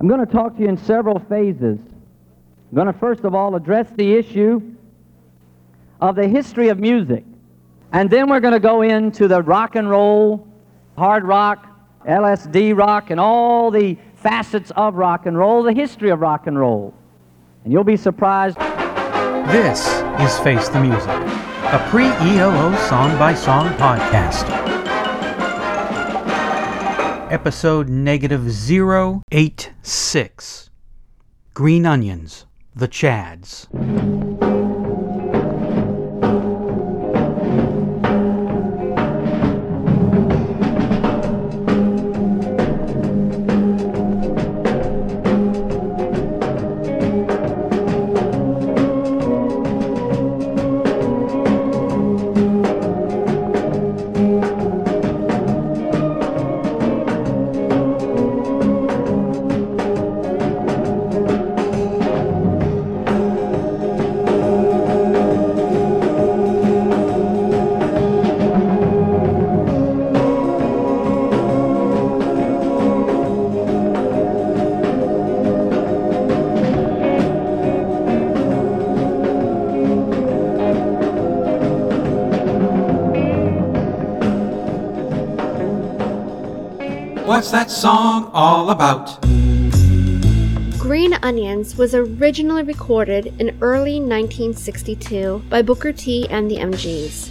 I'm going to talk to you in several phases. I'm going to first of all address the issue of the history of music. And then we're going to go into the rock and roll, hard rock, LSD rock, and all the facets of rock and roll, the history of rock and roll. And you'll be surprised. This is Face the Music, a pre ELO song by song podcast. Episode negative 086 Green Onions, the Chads. What's that song all about? Green Onions was originally recorded in early 1962 by Booker T and the MGs.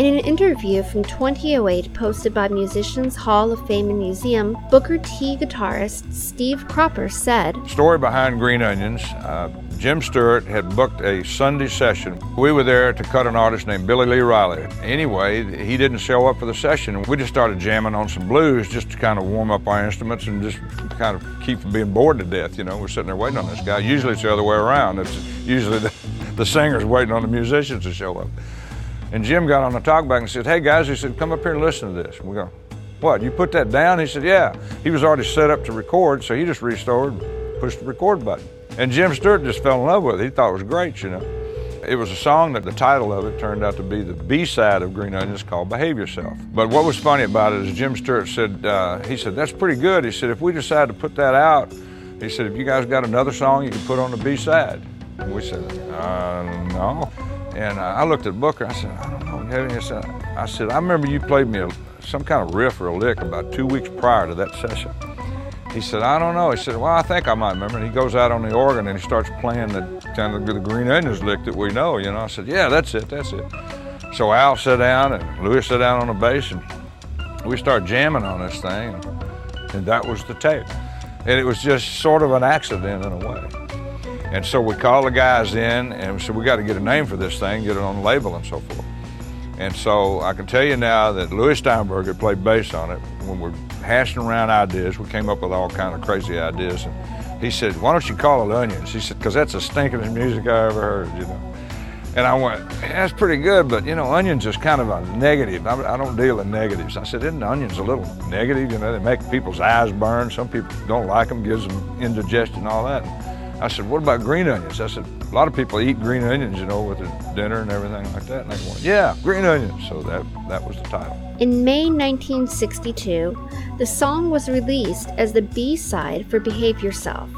In an interview from 2008 posted by Musicians Hall of Fame and Museum, Booker T guitarist Steve Cropper said, Story behind Green Onions. Uh, Jim Stewart had booked a Sunday session. We were there to cut an artist named Billy Lee Riley. Anyway, he didn't show up for the session. We just started jamming on some blues just to kind of warm up our instruments and just kind of keep from being bored to death. You know, we're sitting there waiting on this guy. Usually it's the other way around. It's usually the, the singer's waiting on the musicians to show up. And Jim got on the talkback and said, Hey guys, he said, come up here and listen to this. And we go, What, you put that down? He said, Yeah. He was already set up to record, so he just restored, pushed the record button. And Jim Stewart just fell in love with it. He thought it was great, you know. It was a song that the title of it turned out to be the B-side of Green Onions called Behave Yourself. But what was funny about it is Jim Stewart said, uh, he said, that's pretty good. He said, if we decide to put that out, he said, if you guys got another song you can put on the B-side. And we said, uh, no. And uh, I looked at Booker, I said, I don't know. He said, I said, I remember you played me a, some kind of riff or a lick about two weeks prior to that session. He said, I don't know. He said, well, I think I might remember. And he goes out on the organ and he starts playing the kind of the green onions lick that we know, you know. I said, yeah, that's it, that's it. So Al sat down and Louis sat down on the bass and we started jamming on this thing. And, and that was the tape. And it was just sort of an accident in a way. And so we called the guys in and we said, we got to get a name for this thing, get it on the label and so forth. And so I can tell you now that Louis Steinberg had played bass on it. When we're hashing around ideas, we came up with all kind of crazy ideas. And he said, why don't you call it Onions? He said, because that's the stinkingest music I ever heard, you know. And I went, that's pretty good, but you know, onions is kind of a negative. I, I don't deal in negatives. I said, isn't onions a little negative? You know, they make people's eyes burn. Some people don't like them, gives them indigestion all that. And I said, what about green onions? I said, a lot of people eat green onions, you know, with their dinner and everything like that. And they went, yeah, green onions. So that, that was the title. In May 1962, the song was released as the B side for Behave Yourself.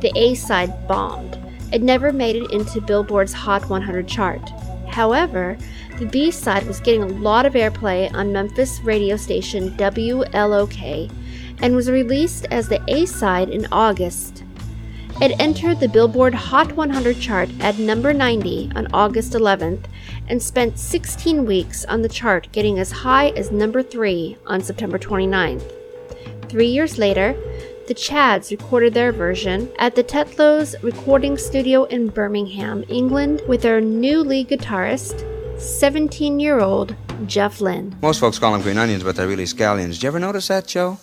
The A side bombed. It never made it into Billboard's Hot 100 chart. However, the B side was getting a lot of airplay on Memphis radio station WLOK and was released as the A side in August. It entered the Billboard Hot 100 chart at number 90 on August 11th and spent 16 weeks on the chart, getting as high as number 3 on September 29th. Three years later, the Chads recorded their version at the Tetlows recording studio in Birmingham, England, with their new lead guitarist, 17 year old Jeff Lynne. Most folks call them green onions, but they're really scallions. Did you ever notice that, Joe?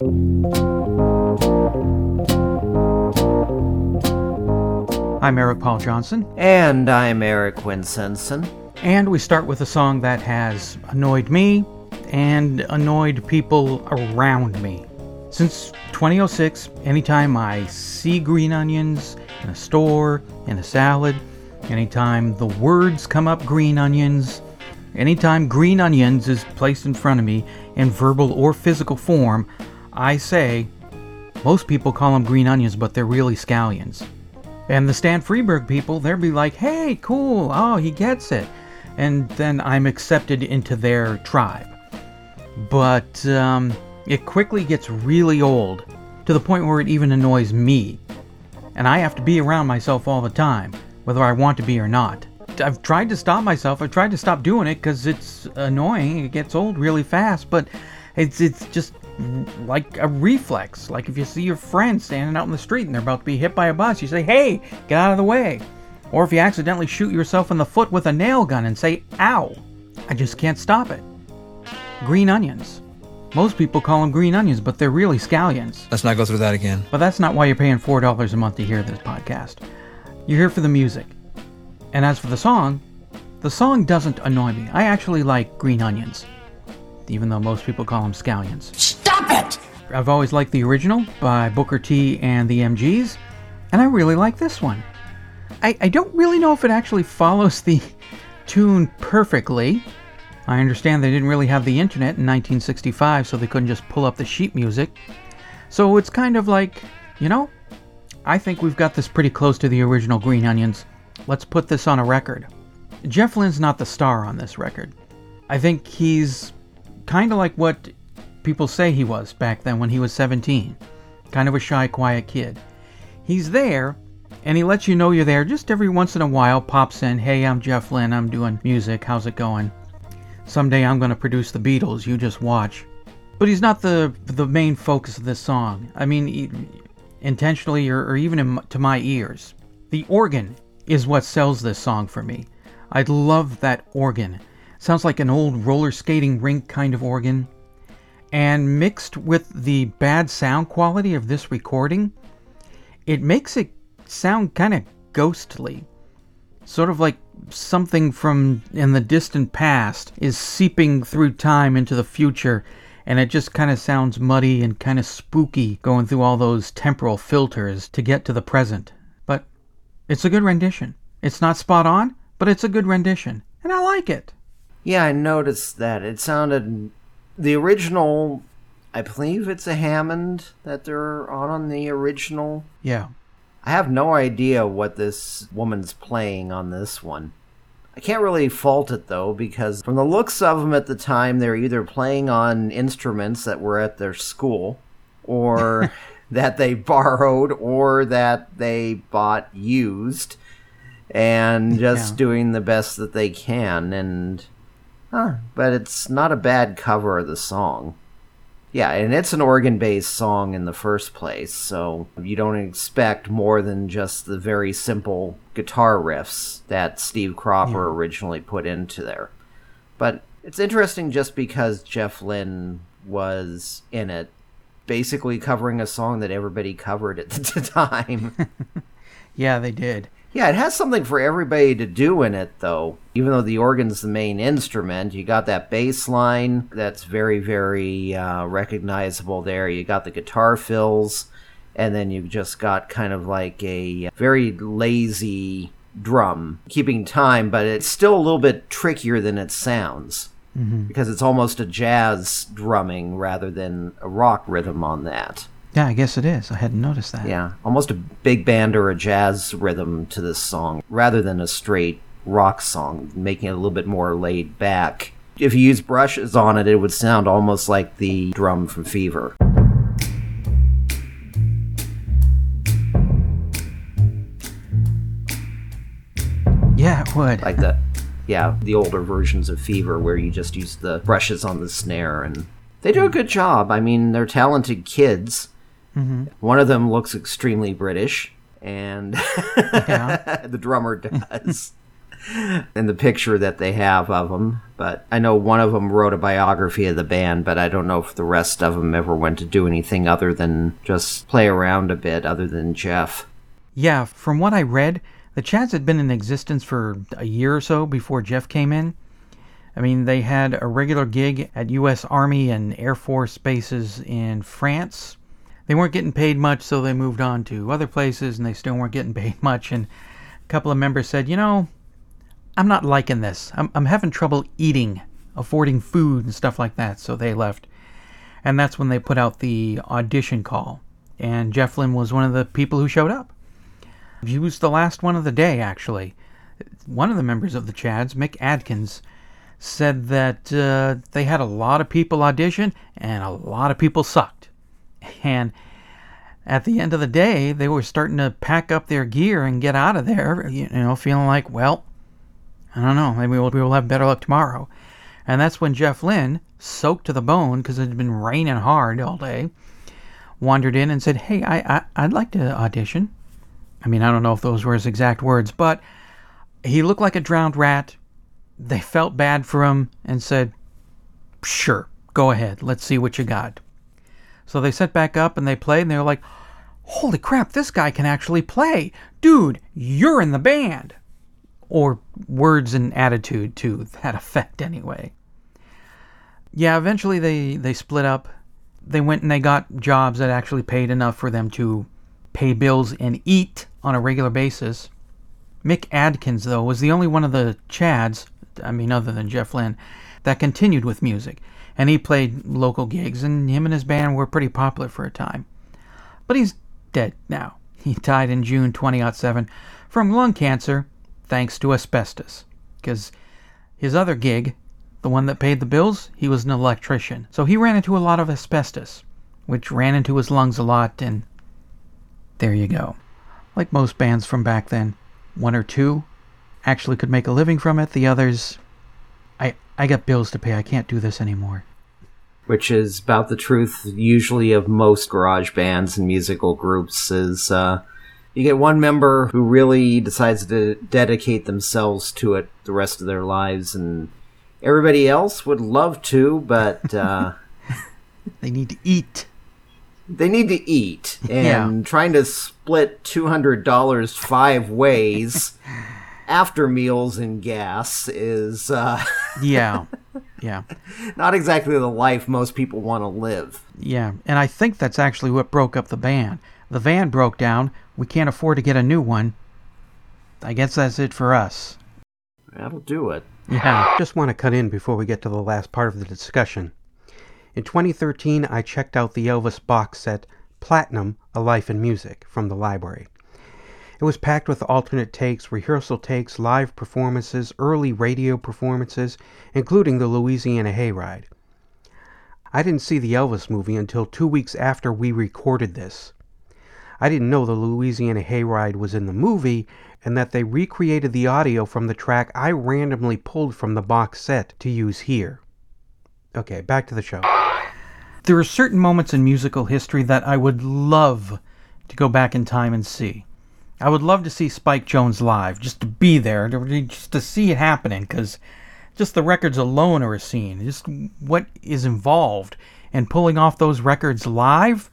I'm Eric Paul Johnson. And I'm Eric Winsenson. And we start with a song that has annoyed me and annoyed people around me. Since 2006, anytime I see green onions in a store, in a salad, anytime the words come up green onions, anytime green onions is placed in front of me in verbal or physical form, I say, Most people call them green onions, but they're really scallions. And the Stan Freberg people, they'll be like, hey, cool, oh, he gets it. And then I'm accepted into their tribe. But um, it quickly gets really old to the point where it even annoys me. And I have to be around myself all the time, whether I want to be or not. I've tried to stop myself. I've tried to stop doing it because it's annoying. It gets old really fast, but it's it's just like a reflex. Like if you see your friend standing out in the street and they're about to be hit by a bus, you say, "Hey, get out of the way." Or if you accidentally shoot yourself in the foot with a nail gun and say, "Ow." I just can't stop it. Green onions. Most people call them green onions, but they're really scallions. Let's not go through that again. But that's not why you're paying $4 a month to hear this podcast. You're here for the music. And as for the song, the song doesn't annoy me. I actually like green onions, even though most people call them scallions. Stop it! I've always liked the original by Booker T and the MGs, and I really like this one. I, I don't really know if it actually follows the tune perfectly. I understand they didn't really have the internet in 1965, so they couldn't just pull up the sheet music. So it's kind of like, you know, I think we've got this pretty close to the original Green Onions. Let's put this on a record. Jeff Lynne's not the star on this record. I think he's kind of like what people say he was back then when he was 17. Kind of a shy, quiet kid. He's there, and he lets you know you're there just every once in a while, pops in, hey, I'm Jeff Lynne, I'm doing music, how's it going? Someday I'm going to produce the Beatles, you just watch. But he's not the the main focus of this song. I mean, intentionally or, or even in, to my ears. The organ is what sells this song for me. I love that organ. Sounds like an old roller skating rink kind of organ. And mixed with the bad sound quality of this recording, it makes it sound kind of ghostly. Sort of like something from in the distant past is seeping through time into the future, and it just kind of sounds muddy and kind of spooky going through all those temporal filters to get to the present. But it's a good rendition. It's not spot on, but it's a good rendition, and I like it. Yeah, I noticed that. It sounded. The original. I believe it's a Hammond that they're on on the original. Yeah. I have no idea what this woman's playing on this one. I can't really fault it though, because from the looks of them at the time, they're either playing on instruments that were at their school, or that they borrowed, or that they bought used, and just Yeah. doing the best that they can. And, huh, but it's not a bad cover of the song. Yeah, and it's an organ based song in the first place, so you don't expect more than just the very simple guitar riffs that Steve Cropper originally put into there. But it's interesting just because Jeff Lynne was in it, basically covering a song that everybody covered at the time. Yeah, they did. Yeah, it has something for everybody to do in it, though. Even though the organ's the main instrument, you got that bass line that's very, very uh, recognizable there. You got the guitar fills, and then you've just got kind of like a very lazy drum keeping time, but it's still a little bit trickier than it sounds because it's almost a jazz drumming rather than a rock rhythm on that. Yeah, I guess it is. I hadn't noticed that. Yeah, almost a big band or a jazz rhythm to this song rather than a straight rock song, making it a little bit more laid back. If you use brushes on it, it would sound almost like the drum from Fever. Yeah, it would. Like the, yeah, the older versions of Fever where you just use the brushes on the snare. And they do a good job. I mean, they're talented kids. Mm-hmm. One of them looks extremely British, and the drummer does. in the picture that they have of them. But I know one of them wrote a biography of the band, but I don't know if the rest of them ever went to do anything other than just play around a bit, other than Jeff. Yeah, from what I read, the Chads had been in existence for a year or so before Jeff came in. I mean, they had a regular gig at U.S. Army and Air Force bases in France. They weren't getting paid much, so they moved on to other places, and they still weren't getting paid much. And a couple of members said, you know, I'm not liking this. I'm, I'm having trouble eating, affording food, and stuff like that, so they left. And that's when they put out the audition call. and Jeff Lynne was one of the people who showed up. He was the last one of the day, actually. One of the members of the Chads, Mick Adkins, said that uh, they had a lot of people audition and a lot of people sucked. And at the end of the day, they were starting to pack up their gear and get out of there, you know, feeling like, well, I don't know, maybe we'll, we'll have better luck tomorrow. And that's when Jeff Lynne, soaked to the bone because it had been raining hard all day, wandered in and said, Hey, I, I, I'd like to audition. I mean, I don't know if those were his exact words, but he looked like a drowned rat. They felt bad for him and said, Sure, go ahead. Let's see what you got. So they set back up and they played, and they were like, Holy crap, this guy can actually play. Dude, you're in the band. Or words and attitude to that effect, anyway. Yeah, eventually they, they split up. They went and they got jobs that actually paid enough for them to pay bills and eat on a regular basis. Mick Adkins, though, was the only one of the Chads, I mean, other than Jeff Lynne, that continued with music. And he played local gigs, and him and his band were pretty popular for a time. But he's dead now. He died in June 2007 from lung cancer thanks to asbestos. Because his other gig, the one that paid the bills, he was an electrician. So he ran into a lot of asbestos, which ran into his lungs a lot, and there you go. Like most bands from back then, one or two actually could make a living from it. The others, I I got bills to pay. I can't do this anymore. Which is about the truth, usually, of most garage bands and musical groups. Is uh, you get one member who really decides to dedicate themselves to it the rest of their lives, and everybody else would love to, but uh, They need to eat. they need to eat, and Yeah. trying to split two hundred dollars five ways after meals and gas is uh, Yeah, yeah, not exactly the life most people want to live. yeah. And I think that's actually what broke up the band. The van broke down. We can't afford to get a new one. I guess that's it for us. That'll do it. Yeah. Just want to cut in before we get to the last part of the discussion. In 2013, I checked out the Elvis box set Platinum A Life in Music from the library. It was packed with alternate takes, rehearsal takes, live performances, early radio performances, including the Louisiana Hayride. I didn't see the Elvis movie until two weeks after we recorded this. I didn't know the Louisiana Hayride was in the movie and that they recreated the audio from the track I randomly pulled from the box set to use here. Okay, back to the show. There are certain moments in musical history that I would love to go back in time and see. I would love to see Spike Jones live, just to be there, to, just to see it happening, because just the records alone are a scene. Just what is involved in pulling off those records live,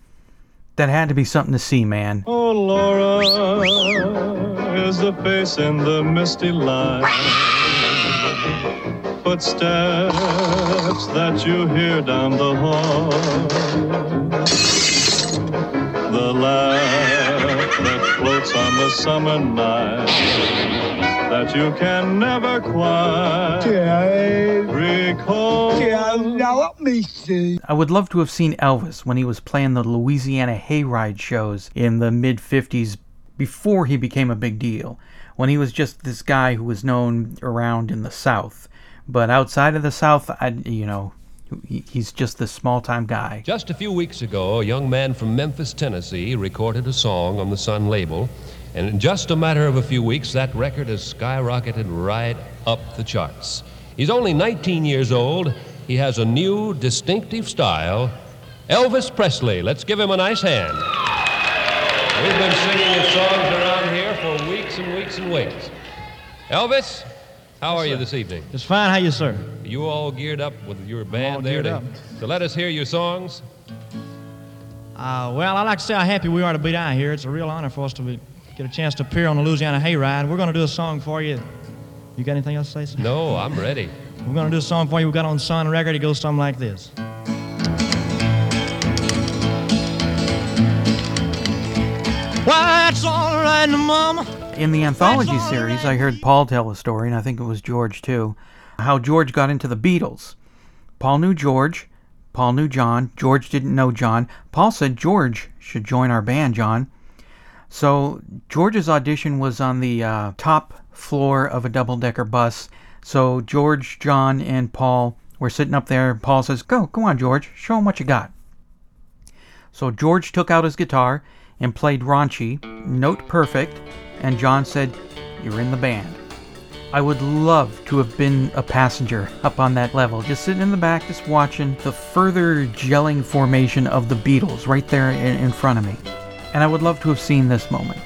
that had to be something to see, man. Oh, Laura is the face in the misty light. Footsteps that you hear down the hall. The that floats on the summer night that you can never quite recall. Now let me see. I would love to have seen Elvis when he was playing the Louisiana Hayride shows in the mid 50s before he became a big deal. When he was just this guy who was known around in the South. But outside of the South, I, you know, he- he's just this small time guy. Just a few weeks ago, a young man from Memphis, Tennessee, recorded a song on the Sun label, and in just a matter of a few weeks, that record has skyrocketed right up the charts. He's only 19 years old. He has a new, distinctive style. Elvis Presley. Let's give him a nice hand. We've been singing his songs around here for weeks and weeks and weeks. Elvis, how are you this evening? It's fine. How you, sir? You all geared up with your band there to, up. to let us hear your songs? Uh, well, I'd like to say how happy we are to be down here. It's a real honor for us to be, get a chance to appear on the Louisiana Hayride. We're going to do a song for you. You got anything else to say, sir? No, I'm ready. We're going to do a song for you we got on Sun record. It goes something like this. Well, that's all right, Mama. In the anthology series, I heard Paul tell a story, and I think it was George too, how George got into the Beatles. Paul knew George. Paul knew John. George didn't know John. Paul said George should join our band, John. So George's audition was on the uh, top floor of a double decker bus. So George, John, and Paul were sitting up there. Paul says, Go, go on, George. Show him what you got. So George took out his guitar and played raunchy, note perfect, and John said, You're in the band. I would love to have been a passenger up on that level, just sitting in the back, just watching the further gelling formation of the Beatles right there in, in front of me. And I would love to have seen this moment.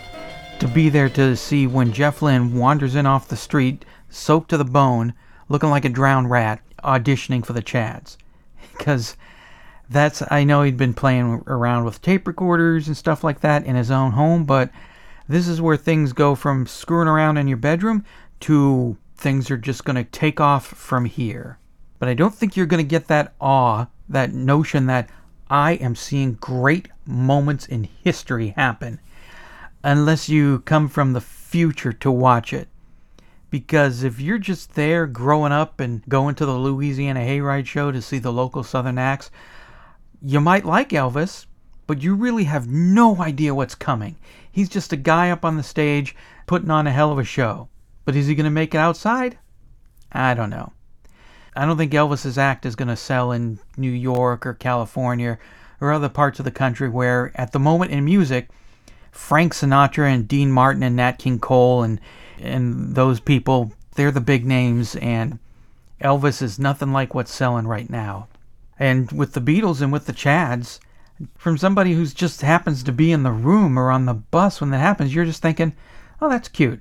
To be there to see when Jeff Lynne wanders in off the street, soaked to the bone, looking like a drowned rat, auditioning for the Chads. Because that's, I know he'd been playing around with tape recorders and stuff like that in his own home, but this is where things go from screwing around in your bedroom to things are just going to take off from here. But I don't think you're going to get that awe, that notion that I am seeing great moments in history happen unless you come from the future to watch it. Because if you're just there growing up and going to the Louisiana Hayride show to see the local Southern acts, you might like Elvis, but you really have no idea what's coming. He's just a guy up on the stage putting on a hell of a show. But is he going to make it outside? I don't know. I don't think Elvis's act is going to sell in New York or California or other parts of the country where, at the moment in music, Frank Sinatra and Dean Martin and Nat King Cole and and those people, they're the big names, and Elvis is nothing like what's selling right now. And with the Beatles and with the Chads, from somebody who just happens to be in the room or on the bus when that happens, you're just thinking, oh, that's cute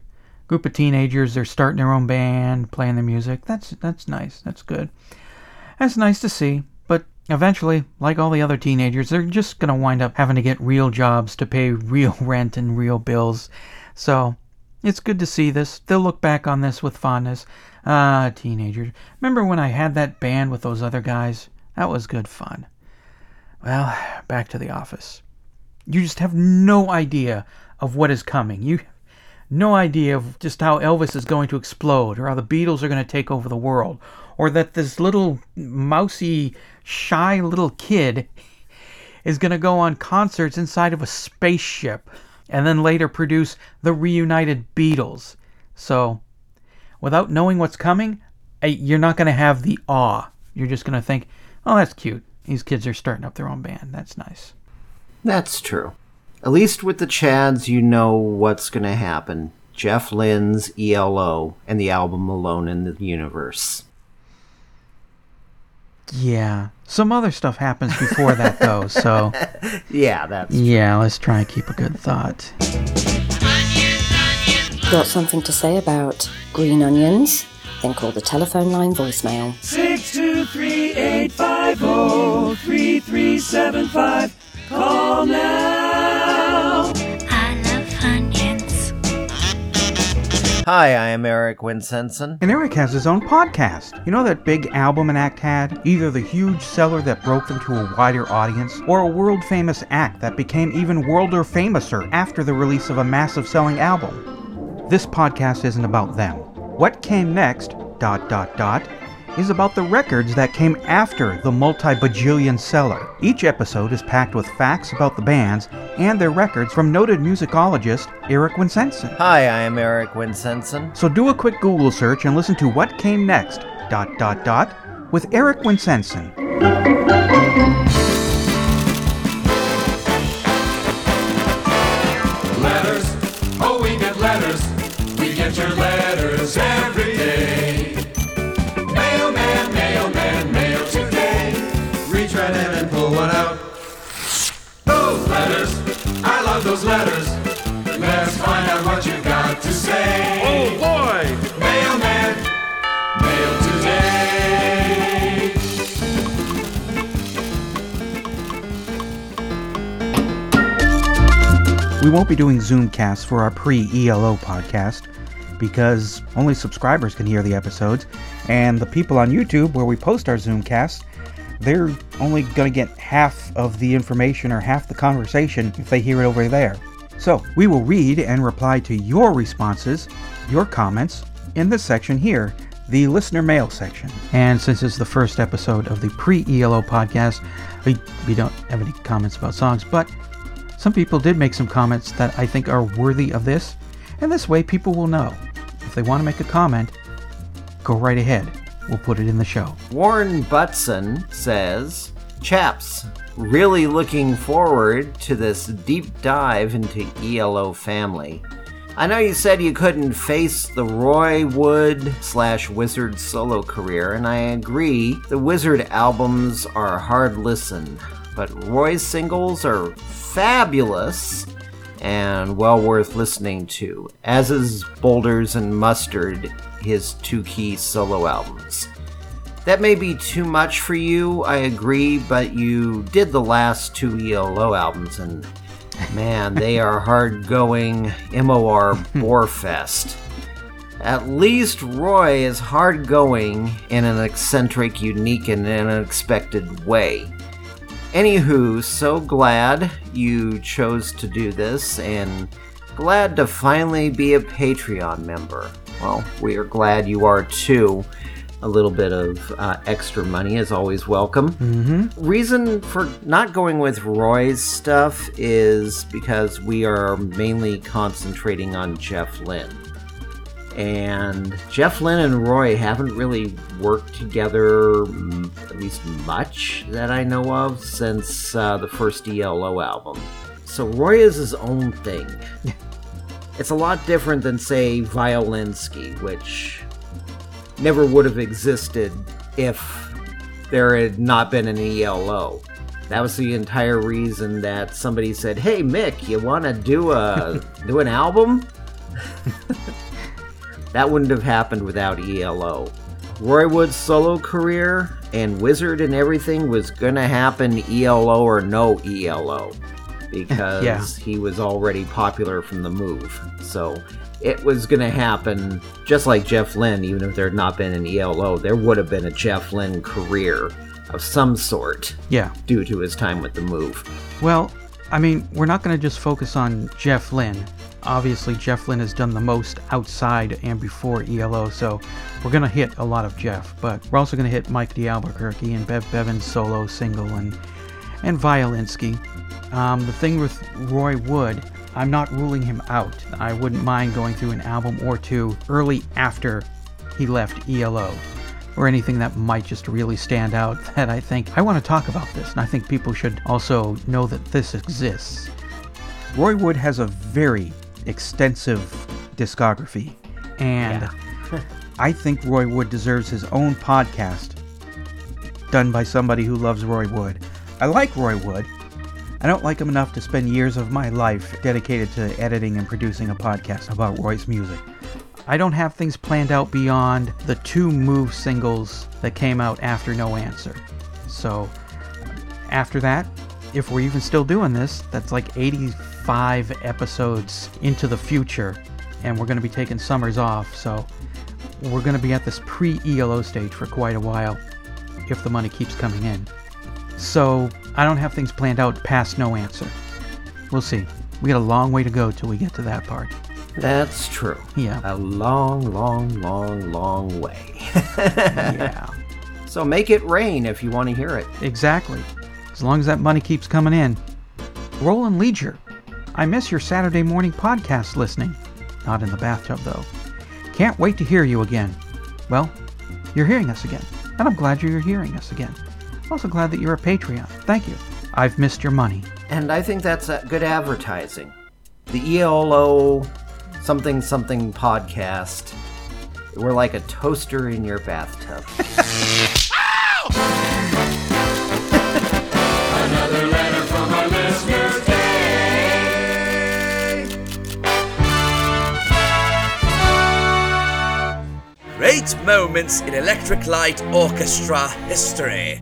group of teenagers. They're starting their own band, playing the music. That's that's nice. That's good. That's nice to see. But eventually, like all the other teenagers, they're just gonna wind up having to get real jobs to pay real rent and real bills. So it's good to see this. They'll look back on this with fondness. Ah, teenagers. Remember when I had that band with those other guys? That was good fun. Well, back to the office. You just have no idea of what is coming. You no idea of just how Elvis is going to explode, or how the Beatles are going to take over the world, or that this little mousy, shy little kid is going to go on concerts inside of a spaceship and then later produce the reunited Beatles. So, without knowing what's coming, eh, you're not going to have the awe. You're just going to think, oh, that's cute. These kids are starting up their own band. That's nice. That's true. At least with the Chads, you know what's going to happen. Jeff Lynne's ELO and the album Alone in the Universe. Yeah. Some other stuff happens before that, though, so. yeah, that's. Yeah, let's try and keep a good thought. Got something to say about green onions? Then call the telephone line voicemail. 623 850 3375. Call now. I love onions. Hi, I am Eric Winsenson. And Eric has his own podcast. You know that big album an act had? Either the huge seller that broke them to a wider audience, or a world famous act that became even worlder famouser after the release of a massive selling album. This podcast isn't about them. What came next, dot dot dot, is about the records that came after the multi bajillion seller. Each episode is packed with facts about the bands and their records from noted musicologist Eric Winsenson. Hi, I am Eric Winsenson. So do a quick Google search and listen to What Came Next, dot dot dot, with Eric Winsenson. Won't be doing Zoomcasts for our pre ELO podcast because only subscribers can hear the episodes, and the people on YouTube where we post our Zoomcasts, they're only going to get half of the information or half the conversation if they hear it over there. So, we will read and reply to your responses, your comments, in this section here. the listener mail section. And since it's the first episode of the pre ELO podcast, we, we don't have any comments about songs, but some people did make some comments that I think are worthy of this. And this way, people will know. If they want to make a comment, go right ahead. We'll put it in the show. Warren Butson says, Chaps, really looking forward to this deep dive into ELO family. I know you said you couldn't face the Roy Wood slash Wizzard solo career, and I agree. The Wizzard albums are hard listen, but Roy's singles are fabulous and well worth listening to, as is Boulders and Mustard, his two key solo albums. That may be too much for you, I agree, but you did the last two ELO albums, and man, they are hard going MOR Borefest. At least Roy is hard going in an eccentric, unique, and unexpected way. Anywho, so glad you chose to do this and glad to finally be a Patreon member. Well, we are glad you are too. A little bit of uh, extra money is always welcome. Mm-hmm. Reason for not going with Roy's stuff is because we are mainly concentrating on Jeff Lynne. And Jeff Lynne and Roy haven't really worked together, mm, at least much that I know of, since uh, the first ELO album. So Roy is his own thing. it's a lot different than, say, Violinsky, which never would have existed if there had not been an ELO. That was the entire reason that somebody said, "Hey Mick, you want to do a do an album?" that wouldn't have happened without ELO. Roy Wood's solo career and Wizzard and everything was gonna happen ELO or no ELO because Yeah. he was already popular from the move. So it was gonna happen just like Jeff Lynne, even if there had not been an ELO, there would have been a Jeff Lynne career of some sort Yeah. due to his time with the move. Well, I mean, we're not going to just focus on Jeff Lynne. Obviously, Jeff Lynne has done the most outside and before ELO, so we're going to hit a lot of Jeff. But we're also going to hit Mike DeAlbuquerque and Bev Bevan's solo single and and Violinsky. Um, the thing with Roy Wood, I'm not ruling him out. I wouldn't mind going through an album or two early after he left ELO or anything that might just really stand out that I think I want to talk about this, and I think people should also know that this exists. Roy Wood has a very extensive discography, and I think Roy Wood deserves his own podcast done by somebody who loves Roy Wood. I like Roy Wood. I don't like him enough to spend years of my life dedicated to editing and producing a podcast about Roy's music. I don't have things planned out beyond the two Move singles that came out after No Answer. So, after that, if we're even still doing this, that's like 85 episodes into the future, and we're going to be taking summers off, so we're going to be at this pre ELO stage for quite a while if the money keeps coming in. So, I don't have things planned out past No Answer. We'll see. We got a long way to go till we get to that part. That's true. Yeah. A long, long, long, long way. yeah. So make it rain if you want to hear it. Exactly. As long as that money keeps coming in. Roland Leisure. I miss your Saturday morning podcast listening. Not in the bathtub, though. Can't wait to hear you again. Well, you're hearing us again, and I'm glad you're hearing us again. I'm also glad that you're a Patreon. Thank you. I've missed your money. And I think that's uh, good advertising. The ELO something something podcast. We're like a toaster in your bathtub. Great moments in Electric Light Orchestra history.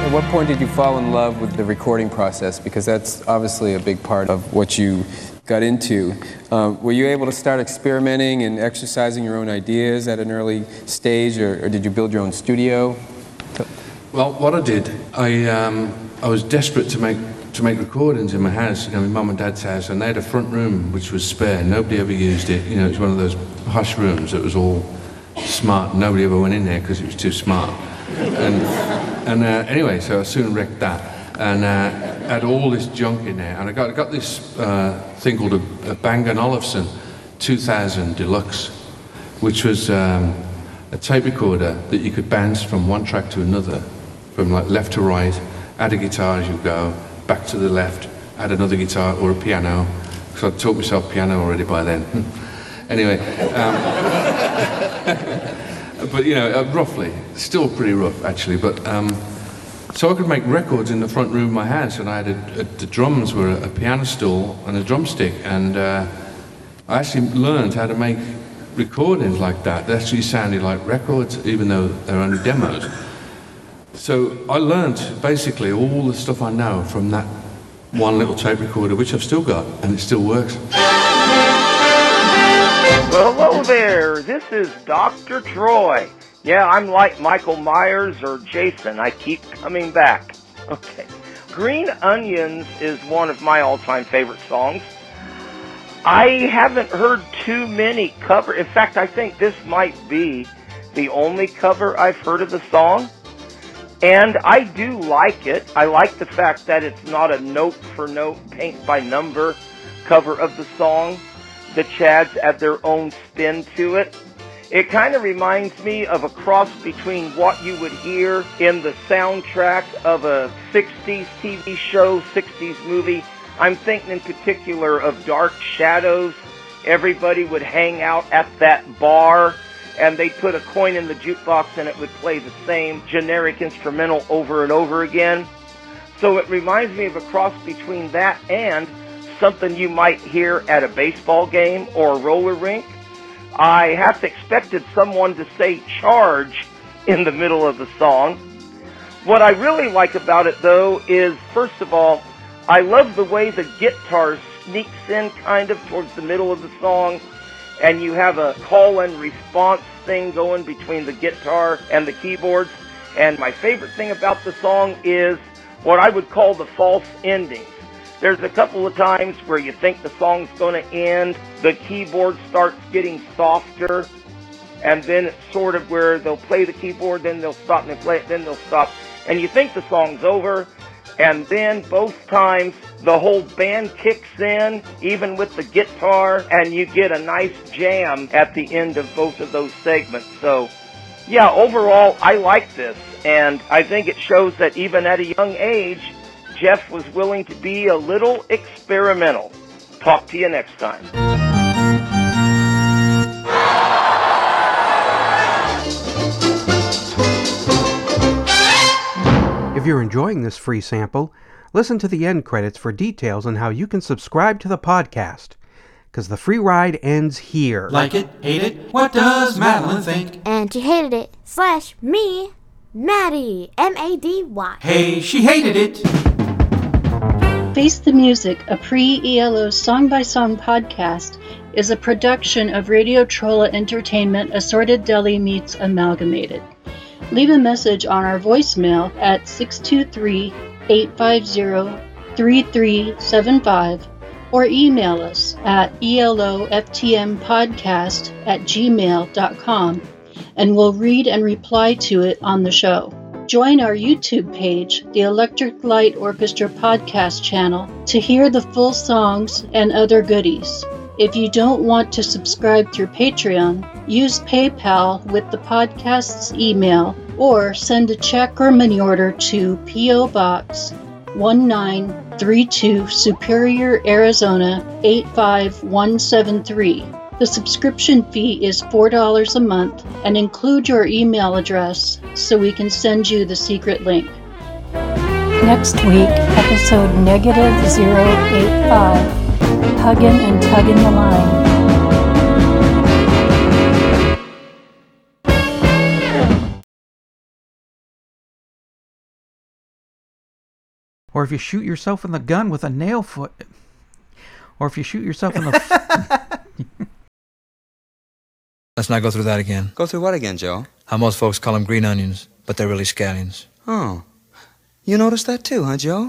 At what point did you fall in love with the recording process? Because that's obviously a big part of what you got into. Um, were you able to start experimenting and exercising your own ideas at an early stage, or, or did you build your own studio? Well, what I did, I, um, I was desperate to make to make recordings in my house, you know, my mum and dad's house, and they had a front room which was spare. Nobody ever used it. You know, it was one of those hush rooms that was all smart. Nobody ever went in there because it was too smart. And, and uh, anyway, so I soon wrecked that. And uh, had all this junk in there. And I got, I got this uh, thing called a, a Bang & Olufsen 2000 Deluxe, which was um, a tape recorder that you could bounce from one track to another, from like left to right, add a guitar as you go, back to the left, add another guitar or a piano, because I'd taught myself piano already by then. anyway, um, but you know, uh, roughly, still pretty rough actually, but um, so I could make records in the front room of my house, and I had a, a, the drums were a, a piano stool and a drumstick, and uh, I actually learned how to make recordings like that. They actually sounded like records, even though they're only demos. So I learned basically all the stuff I know from that one little tape recorder, which I've still got, and it still works. Well, hello there. This is Dr. Troy. Yeah, I'm like Michael Myers or Jason. I keep coming back. Okay. Green Onions is one of my all-time favorite songs. I haven't heard too many cover. In fact, I think this might be the only cover I've heard of the song. And I do like it. I like the fact that it's not a note for note, paint by number cover of the song. The Chads add their own spin to it. It kind of reminds me of a cross between what you would hear in the soundtrack of a 60s TV show, 60s movie. I'm thinking in particular of Dark Shadows. Everybody would hang out at that bar and they'd put a coin in the jukebox and it would play the same generic instrumental over and over again. So it reminds me of a cross between that and something you might hear at a baseball game or a roller rink. I half expected someone to say charge in the middle of the song. What I really like about it though is, first of all, I love the way the guitar sneaks in kind of towards the middle of the song and you have a call and response thing going between the guitar and the keyboards. And my favorite thing about the song is what I would call the false endings. There's a couple of times where you think the song's going to end, the keyboard starts getting softer, and then it's sort of where they'll play the keyboard, then they'll stop, and they play it, then they'll stop. And you think the song's over, and then both times the whole band kicks in, even with the guitar, and you get a nice jam at the end of both of those segments. So, yeah, overall, I like this, and I think it shows that even at a young age, Jeff was willing to be a little experimental. Talk to you next time. You're enjoying this free sample, listen to the end credits for details on how you can subscribe to the podcast. Because the free ride ends here. Like it, hate it, what does Madeline think? And she hated it. Slash me, Maddie. M A D Y. Hey, she hated it. Face the Music, a pre ELO song by song podcast, is a production of Radio Trolla Entertainment Assorted Deli Meats Amalgamated. Leave a message on our voicemail at 623 850 3375 or email us at eloftmpodcast at gmail.com and we'll read and reply to it on the show. Join our YouTube page, the Electric Light Orchestra Podcast channel, to hear the full songs and other goodies. If you don't want to subscribe through Patreon, use PayPal with the podcast's email or send a check or money order to P.O. Box 1932 Superior, Arizona 85173. The subscription fee is $4 a month and include your email address so we can send you the secret link. Next week, episode negative 085 Huggin' and tugging the Line. Or if you shoot yourself in the gun with a nail foot. Or if you shoot yourself in the. F- Let's not go through that again. Go through what again, Joe? How most folks call them green onions, but they're really scallions. Oh. You noticed that too, huh, Joe?